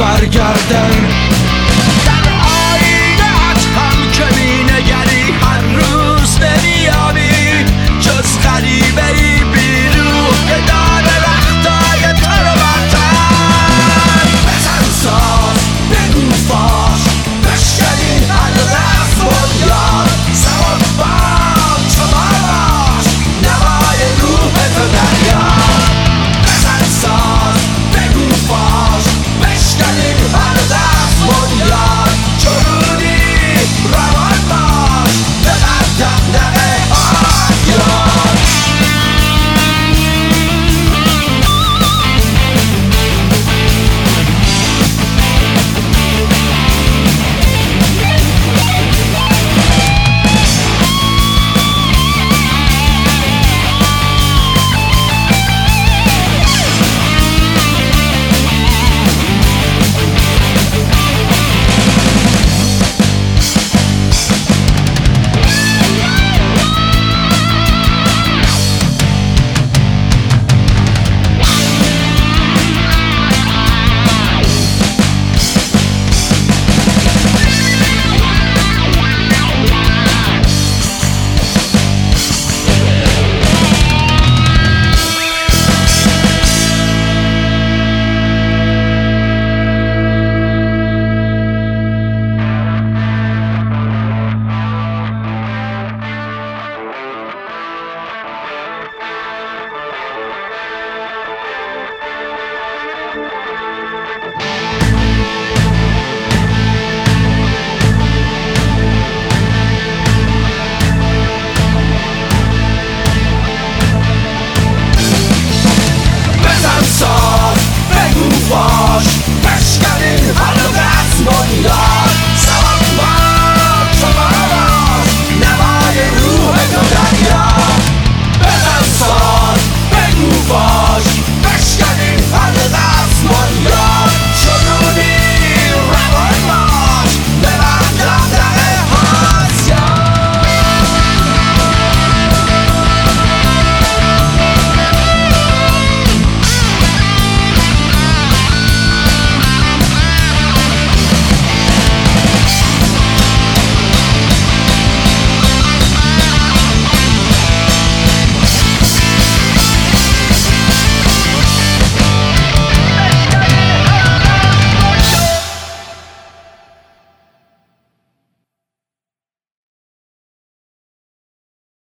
Fark ettim twarz